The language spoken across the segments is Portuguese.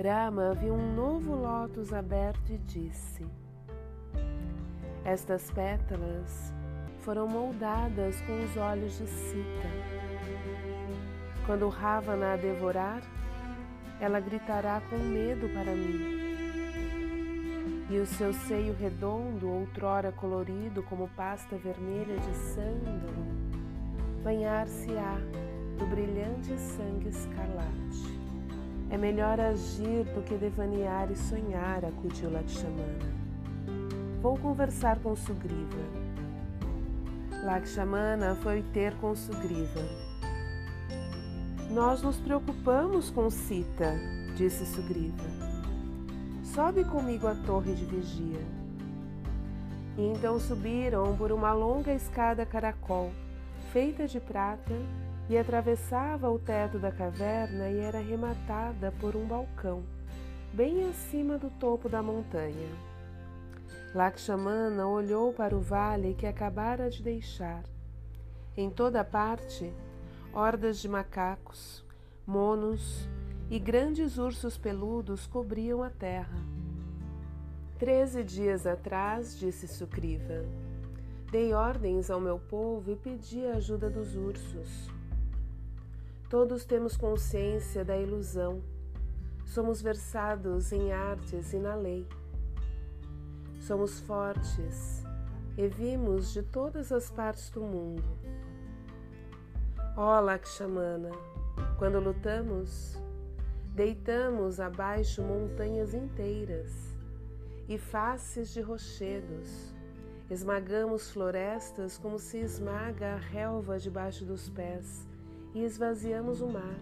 Rama viu um novo lótus aberto e disse: Estas pétalas foram moldadas com os olhos de Sita. Quando Ravana a devorar, ela gritará com medo para mim. E o seu seio redondo, outrora colorido como pasta vermelha de sândalo, banhar-se-á do brilhante sangue escarlate. É melhor agir do que devanear e sonhar, acudiu Lakshmana. Vou conversar com Sugriva. Lakshmana foi ter com Sugriva. Nós nos preocupamos com Sita, disse Sugriva. Sobe comigo à torre de vigia. E então subiram por uma longa escada caracol, feita de prata e atravessava o teto da caverna e era rematada por um balcão, bem acima do topo da montanha. Lakshmana olhou para o vale que acabara de deixar. Em toda parte, hordas de macacos, monos e grandes ursos peludos cobriam a terra. Treze dias atrás, disse Sukriva, dei ordens ao meu povo e pedi a ajuda dos ursos. Todos temos consciência da ilusão. Somos versados em artes e na lei. Somos fortes e vimos de todas as partes do mundo. Ó oh, Lakshmana, quando lutamos, deitamos abaixo montanhas inteiras e faces de rochedos. Esmagamos florestas como se esmaga a relva debaixo dos pés e esvaziamos o mar.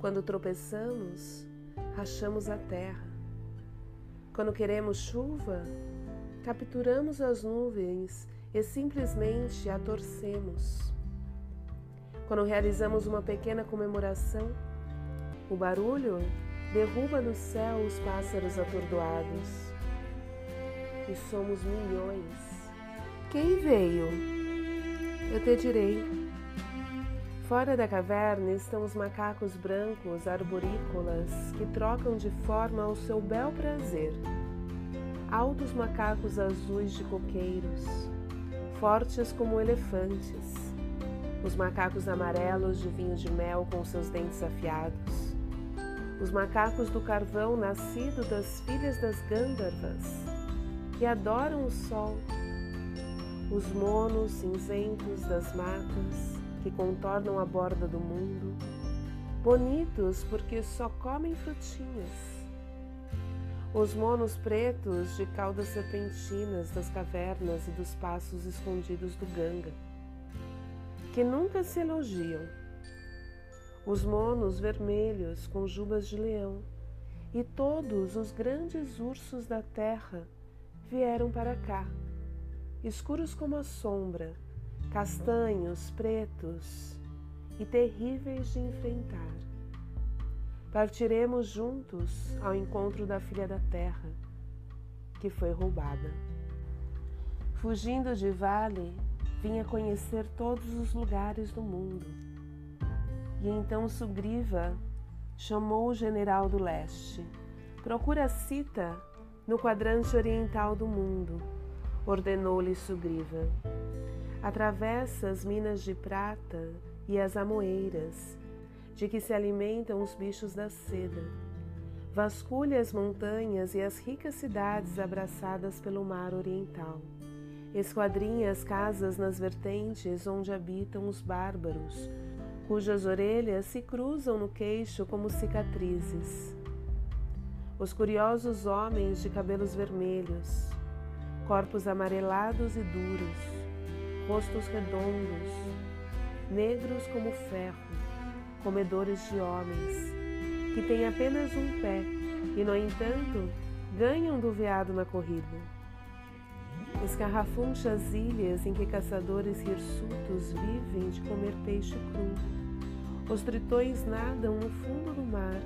Quando tropeçamos, rachamos a terra. Quando queremos chuva, capturamos as nuvens e simplesmente a torcemos. Quando realizamos uma pequena comemoração, o barulho derruba no céu os pássaros atordoados. E somos milhões. Quem veio? Eu te direi. Fora da caverna estão os macacos brancos arborícolas que trocam de forma ao seu bel prazer. Altos macacos azuis de coqueiros, fortes como elefantes. Os macacos amarelos de vinho de mel com seus dentes afiados. Os macacos do carvão nascido das filhas das Gandharvas, que adoram o sol. Os monos cinzentos das matas que contornam a borda do mundo, bonitos porque só comem frutinhas. Os monos pretos de caudas serpentinas das cavernas e dos passos escondidos do Ganga, que nunca se elogiam. Os monos vermelhos com jubas de leão e todos os grandes ursos da terra vieram para cá, escuros como a sombra, castanhos, pretos e terríveis de enfrentar. Partiremos juntos ao encontro da filha da terra, que foi roubada. Fugindo de vale, vinha conhecer todos os lugares do mundo. E então Sugriva chamou o general do leste. Procura Sita no quadrante oriental do mundo, ordenou-lhe Sugriva. Atravessa as minas de prata e as amoeiras, de que se alimentam os bichos da seda. Vasculha as montanhas e as ricas cidades abraçadas pelo mar oriental. Esquadrinha as casas nas vertentes onde habitam os bárbaros, cujas orelhas se cruzam no queixo como cicatrizes. Os curiosos homens de cabelos vermelhos, corpos amarelados e duros, rostos redondos, negros como ferro, comedores de homens, que têm apenas um pé e, no entanto, ganham do veado na corrida. Escarrafuncha as ilhas em que caçadores hirsutos vivem de comer peixe cru. Os tritões nadam no fundo do mar,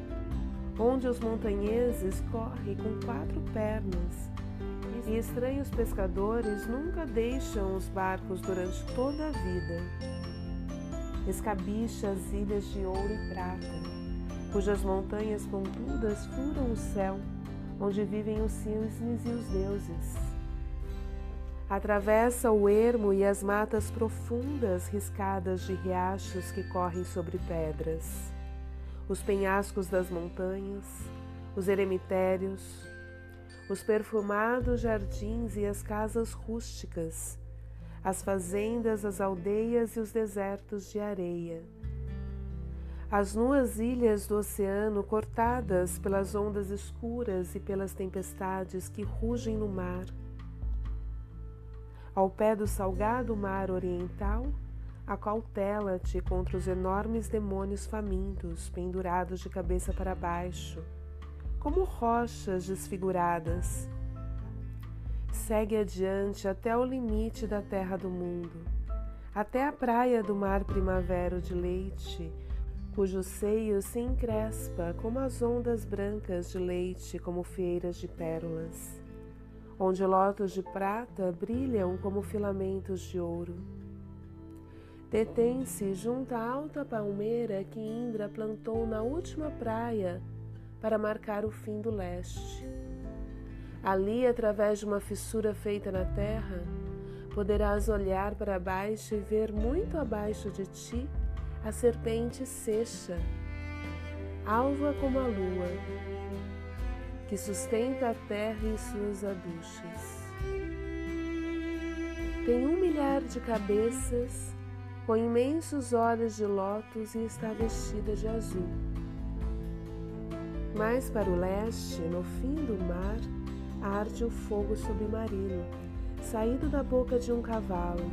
onde os montanheses correm com quatro pernas e estranhos pescadores nunca deixam os barcos durante toda a vida. Escabicha as ilhas de ouro e prata, cujas montanhas pontudas furam o céu, onde vivem os cisnes e os deuses. Atravessa o ermo e as matas profundas riscadas de riachos que correm sobre pedras, os penhascos das montanhas, os eremitérios, os perfumados jardins e as casas rústicas, as fazendas, as aldeias e os desertos de areia. As nuas ilhas do oceano cortadas pelas ondas escuras e pelas tempestades que rugem no mar ao pé do salgado mar oriental, acautela-te contra os enormes demônios famintos pendurados de cabeça para baixo, como rochas desfiguradas. Segue adiante até o limite da terra do mundo, até a praia do mar primavero de leite, cujo seio se encrespa como as ondas brancas de leite, como feiras de pérolas onde lotos de prata brilham como filamentos de ouro. Detém-se junto à alta palmeira que Indra plantou na última praia para marcar o fim do leste. Ali, através de uma fissura feita na terra, poderás olhar para baixo e ver muito abaixo de ti a serpente secha, alva como a lua, que sustenta a terra e suas aduchas. Tem um milhar de cabeças, com imensos olhos de lótus e está vestida de azul. Mais para o leste, no fim do mar, arde o fogo submarino, saído da boca de um cavalo,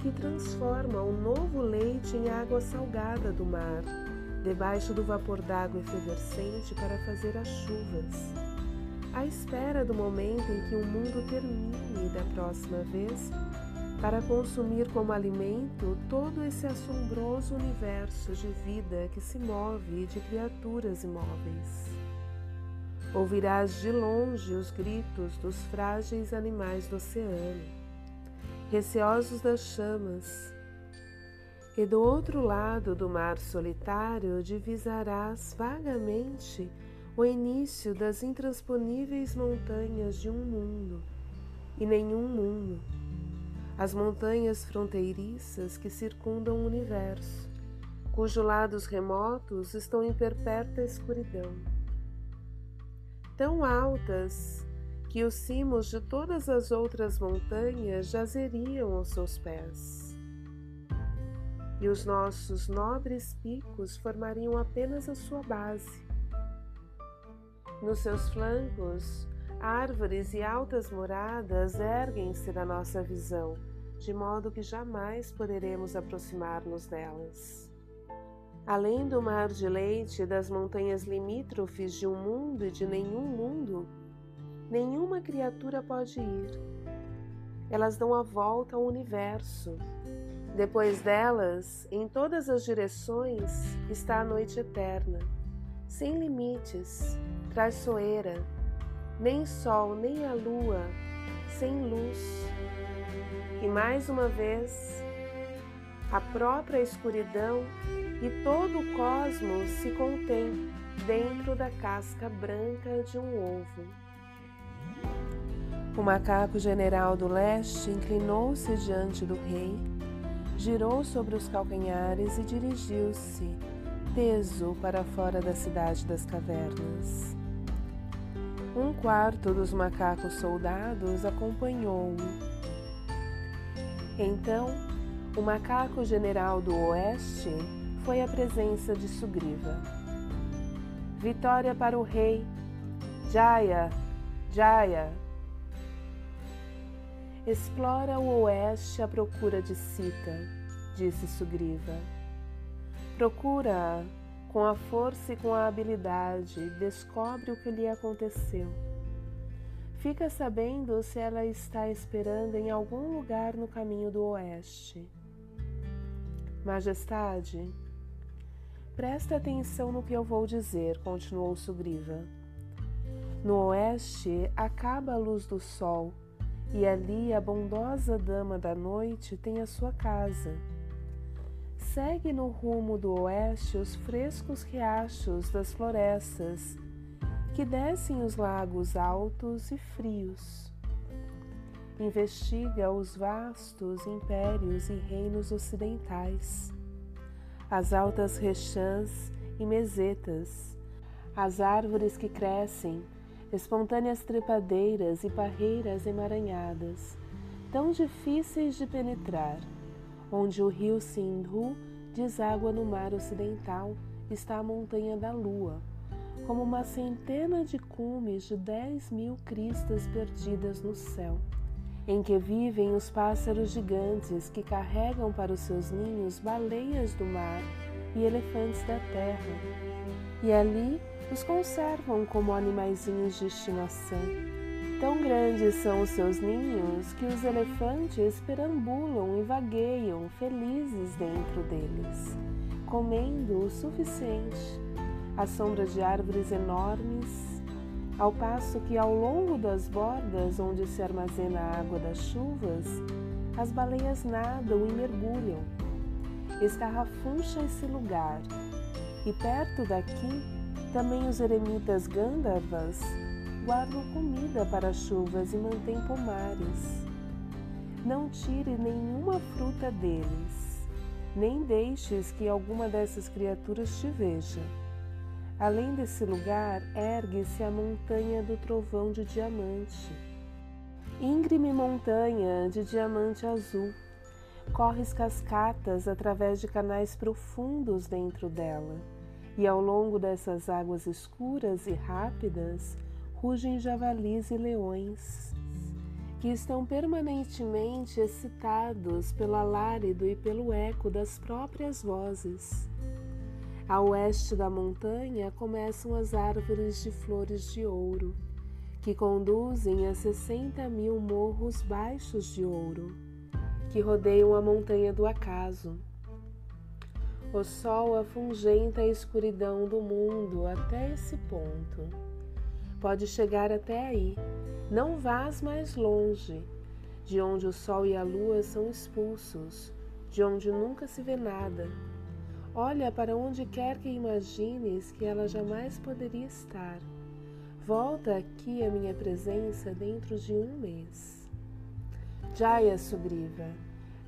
que transforma o novo leite em água salgada do mar debaixo do vapor d'água efervescente para fazer as chuvas, à espera do momento em que o mundo termine da próxima vez para consumir como alimento todo esse assombroso universo de vida que se move e de criaturas imóveis. Ouvirás de longe os gritos dos frágeis animais do oceano, receosos das chamas, e do outro lado do mar solitário divisarás vagamente o início das intransponíveis montanhas de um mundo e nenhum mundo, as montanhas fronteiriças que circundam o universo, cujos lados remotos estão em perpétua escuridão. Tão altas que os cimos de todas as outras montanhas jazeriam aos seus pés e os nossos nobres picos formariam apenas a sua base. Nos seus flancos, árvores e altas moradas erguem-se da nossa visão, de modo que jamais poderemos aproximar-nos delas. Além do mar de leite e das montanhas limítrofes de um mundo e de nenhum mundo, nenhuma criatura pode ir. Elas dão a volta ao universo, depois delas, em todas as direções, está a noite eterna, sem limites, traiçoeira, nem sol, nem a lua, sem luz. E mais uma vez, a própria escuridão e todo o cosmos se contém dentro da casca branca de um ovo. O macaco general do leste inclinou-se diante do rei girou sobre os calcanhares e dirigiu-se, teso, para fora da cidade das cavernas. Um quarto dos macacos soldados acompanhou-o. Então, o macaco general do oeste foi à presença de Sugriva. Vitória para o rei! Jaya! Jaya! Explora o oeste à procura de Sita, disse Sugriva. Procura-a com a força e com a habilidade, descobre o que lhe aconteceu. Fica sabendo se ela está esperando em algum lugar no caminho do oeste. Majestade, presta atenção no que eu vou dizer, continuou Sugriva. No oeste acaba a luz do sol e ali a bondosa dama da noite tem a sua casa. segue no rumo do oeste os frescos riachos das florestas que descem os lagos altos e frios. Investiga os vastos impérios e reinos ocidentais, as altas rechãs e mesetas, as árvores que crescem, espontâneas trepadeiras e barreiras emaranhadas, tão difíceis de penetrar Onde o rio Sindhu deságua no mar ocidental, está a montanha da lua, como uma centena de cumes de dez mil cristas perdidas no céu, em que vivem os pássaros gigantes que carregam para os seus ninhos baleias do mar e elefantes da terra, e ali os conservam como animaizinhos de estimação. Tão grandes são os seus ninhos que os elefantes perambulam e vagueiam felizes dentro deles, comendo o suficiente, à sombra de árvores enormes, ao passo que ao longo das bordas onde se armazena a água das chuvas, as baleias nadam e mergulham. Escarrafuncha esse lugar, e perto daqui também os eremitas Gandharvas guardam comida para chuvas e mantêm pomares. Não tire nenhuma fruta deles, nem deixes que alguma dessas criaturas te veja. Além desse lugar, ergue-se a montanha do trovão de diamante. Íngreme montanha de diamante azul. Corres cascatas através de canais profundos dentro dela, e ao longo dessas águas escuras e rápidas, rugem javalis e leões, que estão permanentemente excitados pelo alarido e pelo eco das próprias vozes. A oeste da montanha começam as árvores de flores de ouro, que conduzem a sessenta mil morros baixos de ouro, que rodeiam a montanha do acaso. O sol afungenta a escuridão do mundo até esse ponto pode chegar até aí. Não vás mais longe, de onde o sol e a lua são expulsos, de onde nunca se vê nada. Olha para onde quer que imagines que ela jamais poderia estar. Volta aqui à minha presença dentro de um mês. Jaya Sugriva,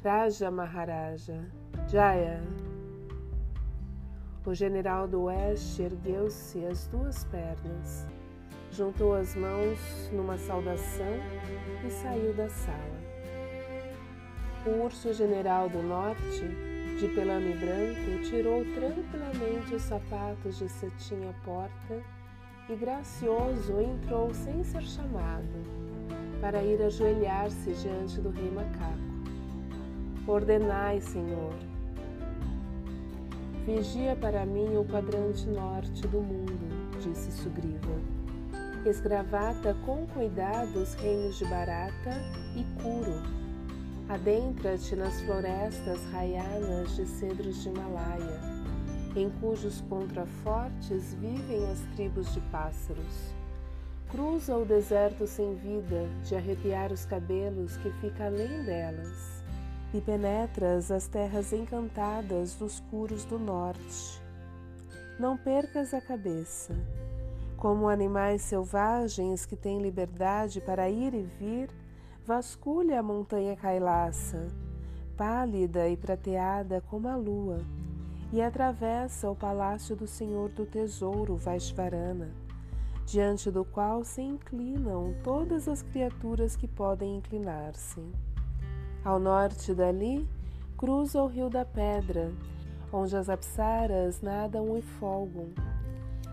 Raja Maharaja, Jaya. O general do oeste ergueu-se às duas pernas juntou as mãos numa saudação e saiu da sala. O urso general do norte, de pelame branco, tirou tranquilamente os sapatos de cetim à porta e, gracioso, entrou sem ser chamado, para ir ajoelhar-se diante do rei macaco. Ordenai, Senhor. Vigia para mim o quadrante norte do mundo, disse Sugriva esgravata com cuidado os reinos de Barata e Kuro. Adentra-te nas florestas raianas de cedros de Himalaia, em cujos contrafortes vivem as tribos de pássaros. Cruza o deserto sem vida, de arrepiar os cabelos que fica além delas, e penetras as terras encantadas dos curos do norte. Não percas a cabeça como animais selvagens que têm liberdade para ir e vir, vasculha a montanha Kailasa, pálida e prateada como a lua, e atravessa o palácio do Senhor do Tesouro, Vaishvarana, diante do qual se inclinam todas as criaturas que podem inclinar-se. Ao norte dali, cruza o Rio da Pedra, onde as apsaras nadam e folgam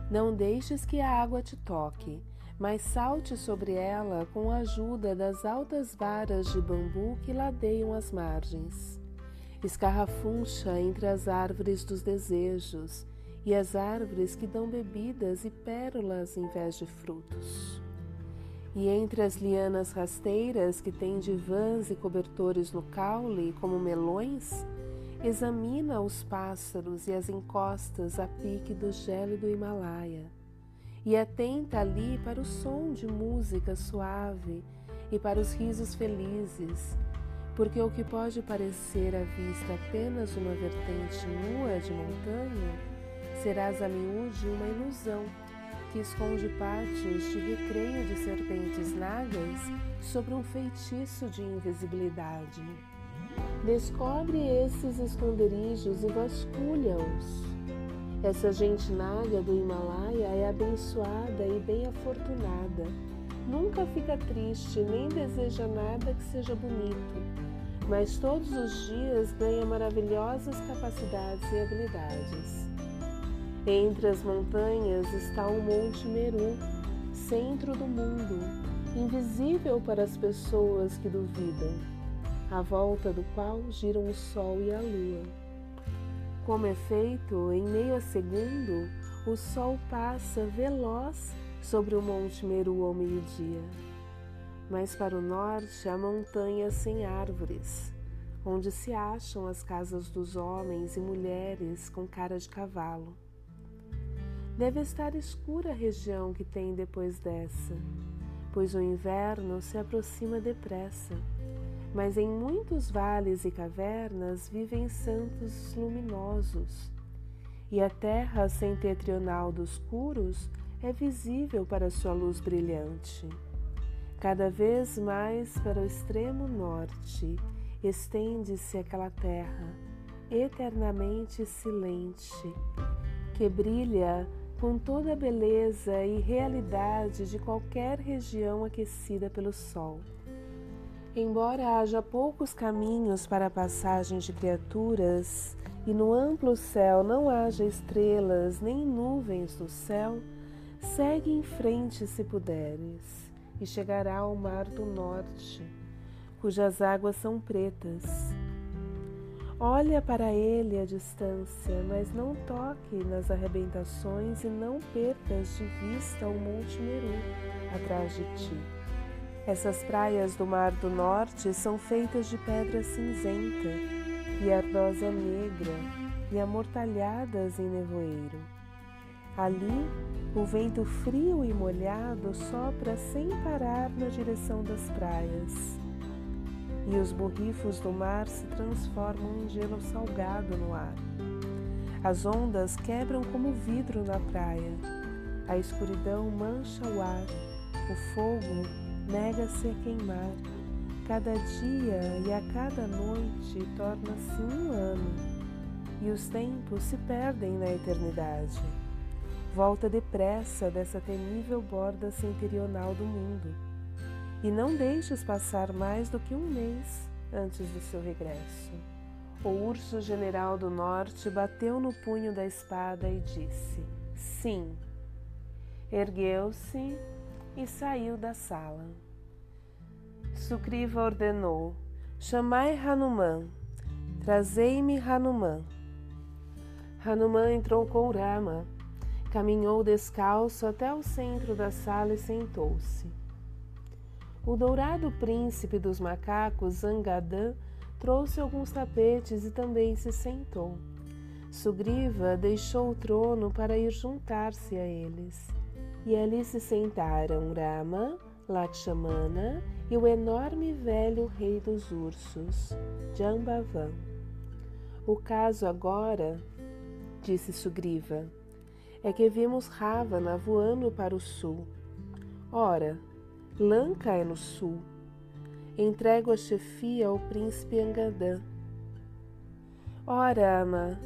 não deixes que a água te toque, mas salte sobre ela com a ajuda das altas varas de bambu que ladeiam as margens. Escarrafuncha entre as árvores dos desejos e as árvores que dão bebidas e pérolas em vez de frutos. E entre as lianas rasteiras que têm divãs e cobertores no caule, como melões, Examina os pássaros e as encostas a pique do gélido Himalaia, e atenta ali para o som de música suave e para os risos felizes, porque o que pode parecer à vista apenas uma vertente nua de montanha, serás a miúde uma ilusão que esconde pátios de recreio de serpentes nagas sobre um feitiço de invisibilidade. Descobre esses esconderijos e vasculha-os. Essa gente naga do Himalaia é abençoada e bem afortunada. Nunca fica triste nem deseja nada que seja bonito, mas todos os dias ganha maravilhosas capacidades e habilidades. Entre as montanhas está o Monte Meru, centro do mundo, invisível para as pessoas que duvidam, à volta do qual giram o Sol e a Lua. Como efeito, em meio a segundo, o Sol passa veloz sobre o Monte Meru ao meio-dia. Mas para o norte há montanhas sem árvores, onde se acham as casas dos homens e mulheres com cara de cavalo. Deve estar escura a região que tem depois dessa, pois o inverno se aproxima depressa. Mas em muitos vales e cavernas vivem santos luminosos, e a terra setentrional dos curos é visível para sua luz brilhante. Cada vez mais para o extremo norte estende-se aquela terra, eternamente silente, que brilha com toda a beleza e realidade de qualquer região aquecida pelo sol. Embora haja poucos caminhos para a passagem de criaturas e no amplo céu não haja estrelas nem nuvens do céu, segue em frente se puderes e chegará ao mar do norte, cujas águas são pretas Olha para ele à distância, mas não toque nas arrebentações e não percas de vista o Monte Meru atrás de ti. Essas praias do Mar do Norte são feitas de pedra cinzenta e ardosa negra e amortalhadas em nevoeiro. Ali, o vento frio e molhado sopra sem parar na direção das praias e os borrifos do mar se transformam em gelo salgado no ar. As ondas quebram como vidro na praia. A escuridão mancha o ar. O fogo nega-se a queimar. Cada dia e a cada noite torna-se um ano, e os tempos se perdem na eternidade. Volta depressa dessa temível borda centenional do mundo e não deixes passar mais do que um mês antes do seu regresso. O urso general do norte bateu no punho da espada e disse: Sim. Ergueu-se e saiu da sala. Sukriva ordenou: Chamai Hanuman, trazei-me Hanuman. Hanuman entrou com Rama, caminhou descalço até o centro da sala e sentou-se. O dourado príncipe dos macacos, Zangadã, trouxe alguns tapetes e também se sentou. Sugriva deixou o trono para ir juntar-se a eles. E ali se sentaram Rama, Lakshmana e o enorme velho rei dos ursos, Jambavan. O caso agora, disse Sugriva, é que vimos Ravana voando para o sul. Ora, Lanka é no sul. Entrego a chefia ao príncipe Angadã. Ora, Ama,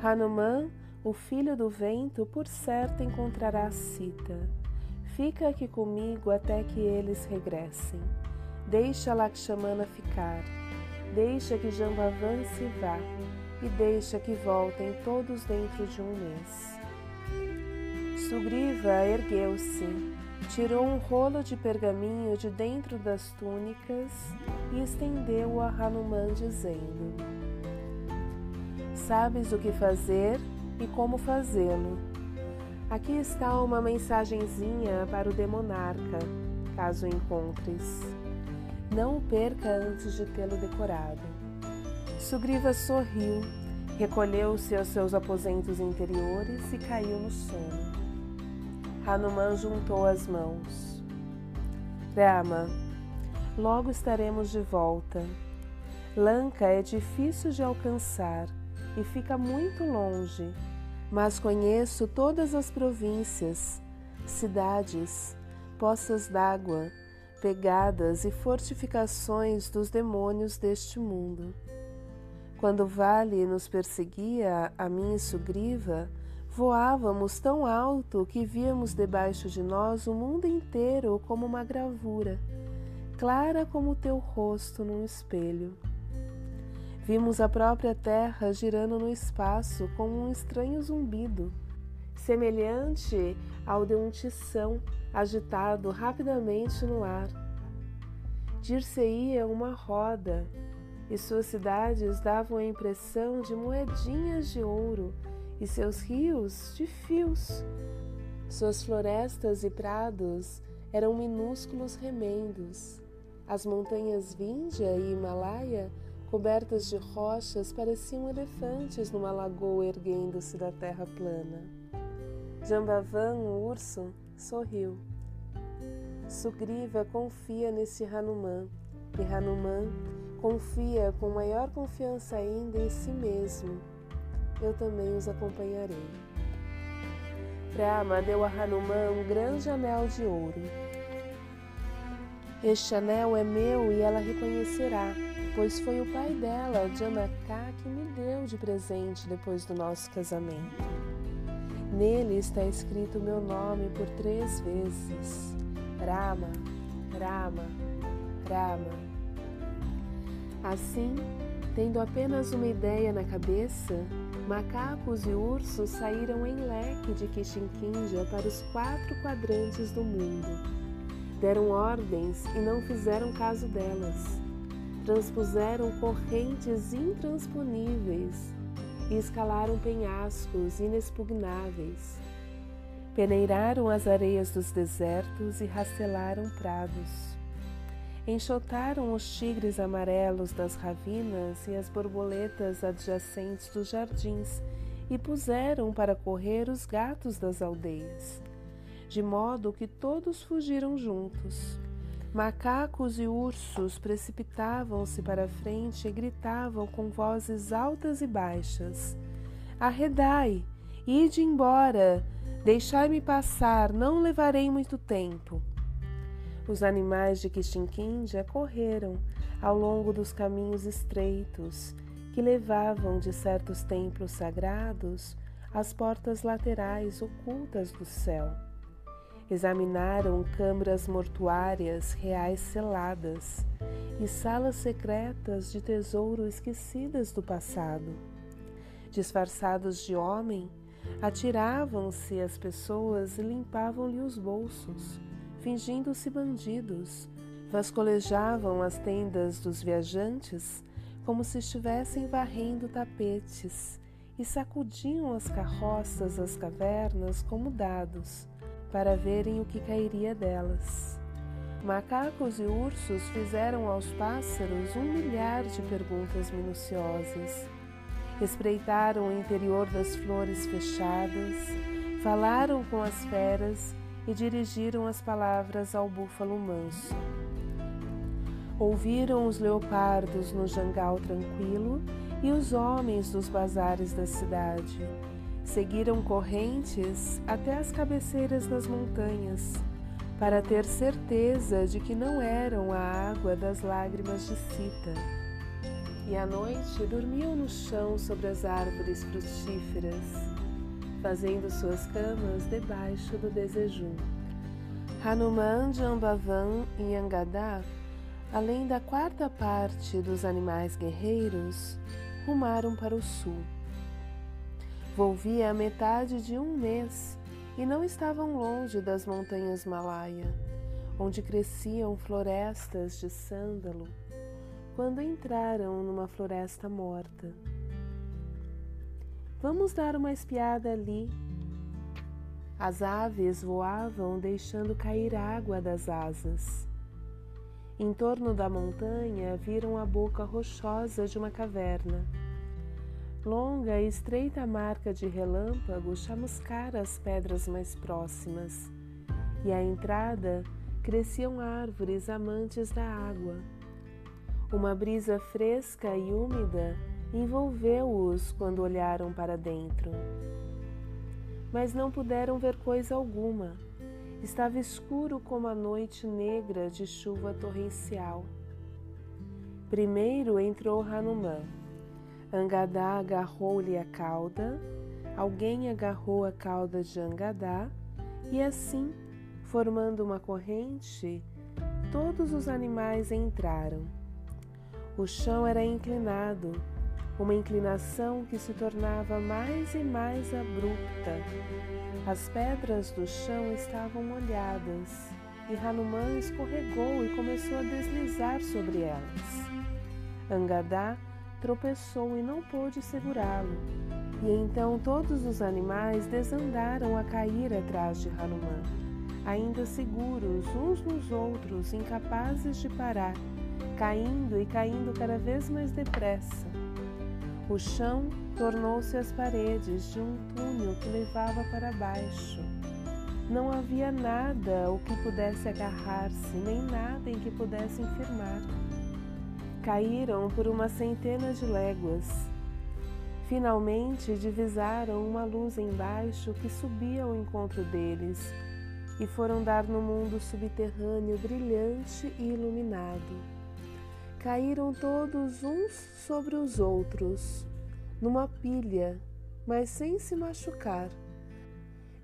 Hanuman, o filho do vento, por certo encontrará Sita. Fica aqui comigo até que eles regressem. Deixa Lakshmana ficar. Deixa que Jambavan se vá e deixa que voltem todos dentro de um mês. Sugriva ergueu-se Tirou um rolo de pergaminho de dentro das túnicas e estendeu-o a Hanuman, dizendo: Sabes o que fazer e como fazê-lo. Aqui está uma mensagenzinha para o demonarca, caso encontres. Não o perca antes de tê-lo decorado. Sugriva sorriu, recolheu-se aos seus aposentos interiores e caiu no sono. Hanuman juntou as mãos. Rama, logo estaremos de volta. Lanka é difícil de alcançar e fica muito longe, mas conheço todas as províncias, cidades, poças d'água, pegadas e fortificações dos demônios deste mundo. Quando vale nos perseguia, a mim e Sugriva, voávamos tão alto que víamos debaixo de nós o mundo inteiro como uma gravura, clara como o teu rosto num espelho. Vimos a própria terra girando no espaço com um estranho zumbido, semelhante ao de um tição agitado rapidamente no ar. Dir-se-ia uma roda, e suas cidades davam a impressão de moedinhas de ouro e seus rios de fios. Suas florestas e prados eram minúsculos remendos. As montanhas Vindhya e Himalaia, cobertas de rochas, pareciam elefantes numa lagoa erguendo-se da terra plana. Jambavan, o urso, sorriu. Sugriva confia nesse Hanuman e Hanuman confia com maior confiança ainda em si mesmo. Eu também os acompanharei. Brahma deu a Hanuman um grande anel de ouro. Este anel é meu e ela reconhecerá, pois foi o pai dela, Janaka, que me deu de presente depois do nosso casamento. Nele está escrito meu nome por três vezes: Rama, Rama, Rama. Assim, tendo apenas uma ideia na cabeça, macacos e ursos saíram em leque de Kishinkinja para os quatro quadrantes do mundo. Deram ordens e não fizeram caso delas. Transpuseram correntes intransponíveis e escalaram penhascos inexpugnáveis. Peneiraram as areias dos desertos e rastelaram prados. Enxotaram os tigres amarelos das ravinas e as borboletas adjacentes dos jardins e puseram para correr os gatos das aldeias, de modo que todos fugiram juntos. Macacos e ursos precipitavam-se para frente e gritavam com vozes altas e baixas: Arredai, ide embora, deixai-me passar, não levarei muito tempo. Os animais de Kishinkindia correram ao longo dos caminhos estreitos que levavam de certos templos sagrados às portas laterais ocultas do céu Examinaram câmaras mortuárias reais seladas e salas secretas de tesouro esquecidas do passado. Disfarçados de homem, atiravam-se às pessoas e limpavam-lhe os bolsos, fingindo-se bandidos. Vascolejavam as tendas dos viajantes como se estivessem varrendo tapetes e sacudiam as carroças das cavernas como dados para verem o que cairia delas. Macacos e ursos fizeram aos pássaros um milhar de perguntas minuciosas. Espreitaram o interior das flores fechadas, falaram com as feras e dirigiram as palavras ao búfalo manso. Ouviram os leopardos no jangal tranquilo e os homens dos bazares da cidade Seguiram correntes até as cabeceiras das montanhas, para ter certeza de que não eram a água das lágrimas de Sita. E à noite dormiam no chão sobre as árvores frutíferas, fazendo suas camas debaixo do desejum. Hanuman, Jambavan e Angadá, além da quarta parte dos animais guerreiros, rumaram para o sul. Volvia a metade de um mês e não estavam longe das montanhas Malaya, onde cresciam florestas de sândalo, quando entraram numa floresta morta. Vamos dar uma espiada ali. As aves voavam deixando cair água das asas. Em torno da montanha viram a boca rochosa de uma caverna Longa e estreita marca de relâmpago chamuscara as pedras mais próximas, e à entrada cresciam árvores amantes da água. Uma brisa fresca e úmida envolveu-os quando olharam para dentro. Mas não puderam ver coisa alguma. Estava escuro como a noite negra de chuva torrencial. Primeiro entrou Hanuman. Angadá agarrou-lhe a cauda, alguém agarrou a cauda de Angadá, e assim, formando uma corrente, todos os animais entraram. O chão era inclinado, uma inclinação que se tornava mais e mais abrupta. As pedras do chão estavam molhadas e Hanuman escorregou e começou a deslizar sobre elas. Angadá tropeçou e não pôde segurá-lo, e então todos os animais desandaram a cair atrás de Hanuman, ainda seguros uns nos outros, incapazes de parar, caindo e caindo cada vez mais depressa. O chão tornou-se as paredes de um túnel que levava para baixo. Não havia nada o que pudesse agarrar-se, nem nada em que pudessem firmar. Caíram por uma centena de léguas. Finalmente divisaram uma luz embaixo que subia ao encontro deles e foram dar no mundo subterrâneo brilhante e iluminado caíram todos uns sobre os outros, numa pilha, mas sem se machucar.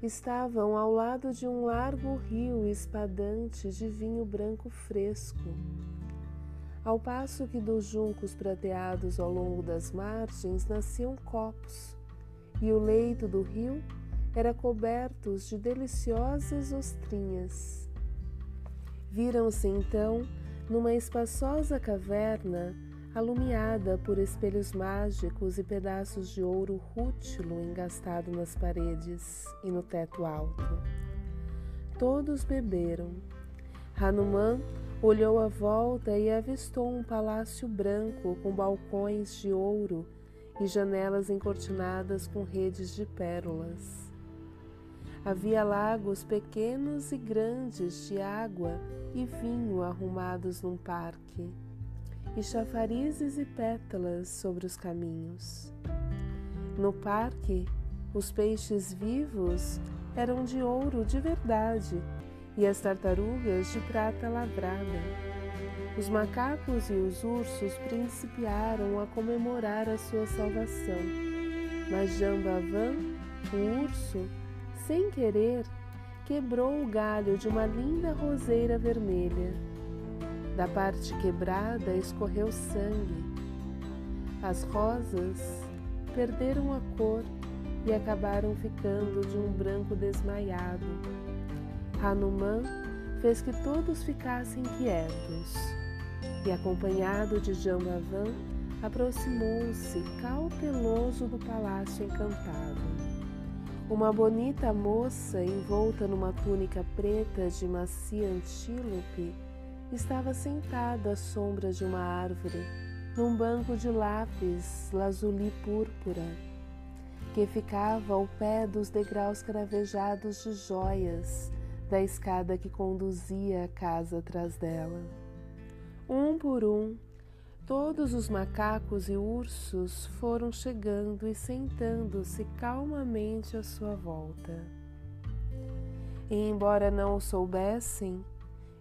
Estavam ao lado de um largo rio espadante de vinho branco fresco. Ao passo que dos juncos prateados ao longo das margens nasciam copos, e o leito do rio era coberto de deliciosas ostrinhas. Viram-se então numa espaçosa caverna alumiada por espelhos mágicos e pedaços de ouro rútilo engastado nas paredes e no teto alto. Todos beberam. Hanuman olhou à volta e avistou um palácio branco com balcões de ouro e janelas encortinadas com redes de pérolas. Havia lagos pequenos e grandes de água e vinho arrumados num parque, e chafarizes e pétalas sobre os caminhos. No parque, os peixes vivos eram de ouro de verdade e as tartarugas de prata lavrada. Os macacos e os ursos principiaram a comemorar a sua salvação, mas Jambavan, o urso, sem querer, quebrou o galho de uma linda roseira vermelha. Da parte quebrada escorreu sangue. As rosas perderam a cor e acabaram ficando de um branco desmaiado. Hanuman fez que todos ficassem quietos e, acompanhado de Jambavan, aproximou-se cauteloso do palácio encantado. Uma bonita moça envolta numa túnica preta de macia antílope estava sentada à sombra de uma árvore, num banco de lápis lazuli púrpura, que ficava ao pé dos degraus cravejados de joias da escada que conduzia à casa atrás dela. Um por um, Todos os macacos e ursos foram chegando e sentando-se calmamente à sua volta. E, embora não o soubessem,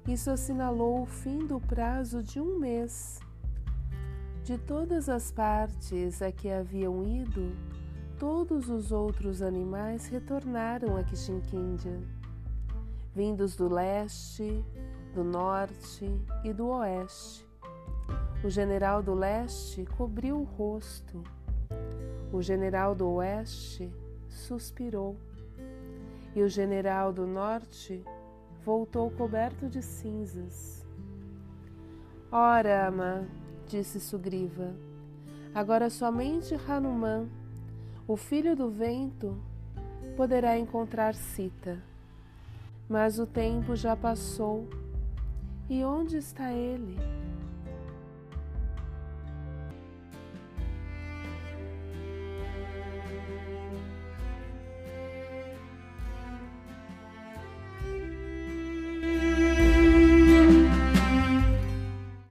isso assinalou o fim do prazo de um mês. De todas as partes a que haviam ido, todos os outros animais retornaram a Kishinkindia, vindos do leste, do norte e do oeste o general do leste cobriu o rosto. O general do oeste suspirou. E o general do norte voltou coberto de cinzas. Ora, ama, disse Sugriva, agora somente Hanuman, o filho do vento, poderá encontrar Sita. Mas o tempo já passou. E onde está ele?